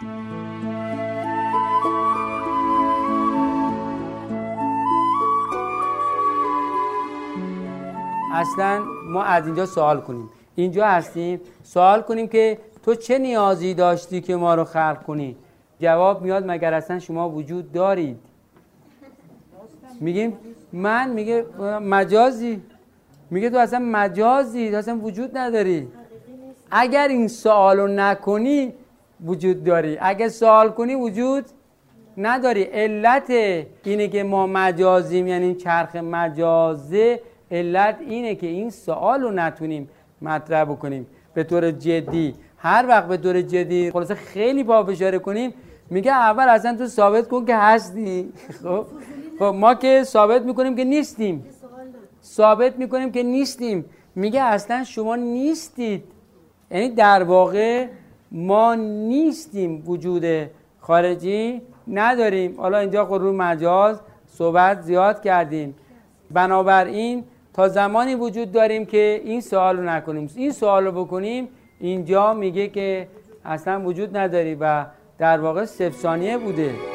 اصلا ما از اینجا سوال کنیم. اینجا هستیم. سوال کنیم که تو چه نیازی داشتی که ما رو خلق کنی؟ جواب میاد مگر اصلا شما وجود دارید؟ میگیم من؟ میگه مجازی. میگه تو اصلا مجازی تو اصلا وجود نداری. اگر این سوال رو نکنی وجود داری. اگر سوال کنی وجود نداری. علت اینه که ما مجازیم یعنی چرخ مجازه علت اینه که این سوال رو نتونیم مطرح بکنیم. به طور جدی. هر وقت به طور جدی خلاصه خیلی پافشاری کنیم میگه اول اصلا تو ثابت کن که هستی. خب؟ خب ما که ثابت می‌کنیم که نیستیم. ثابت می‌کنیم که نیستیم. میگه اصلا شما نیستید. یعنی در واقع ما نیستیم وجود خارجی نداریم. حالا اینجا خود رو مجاز صحبت زیاد کردیم. بنابراین تا زمانی وجود داریم که این سوال رو نکنیم. این سوال رو بکنیم اینجا میگه که اصلا وجود نداری و در واقع صفر ثانیه بوده.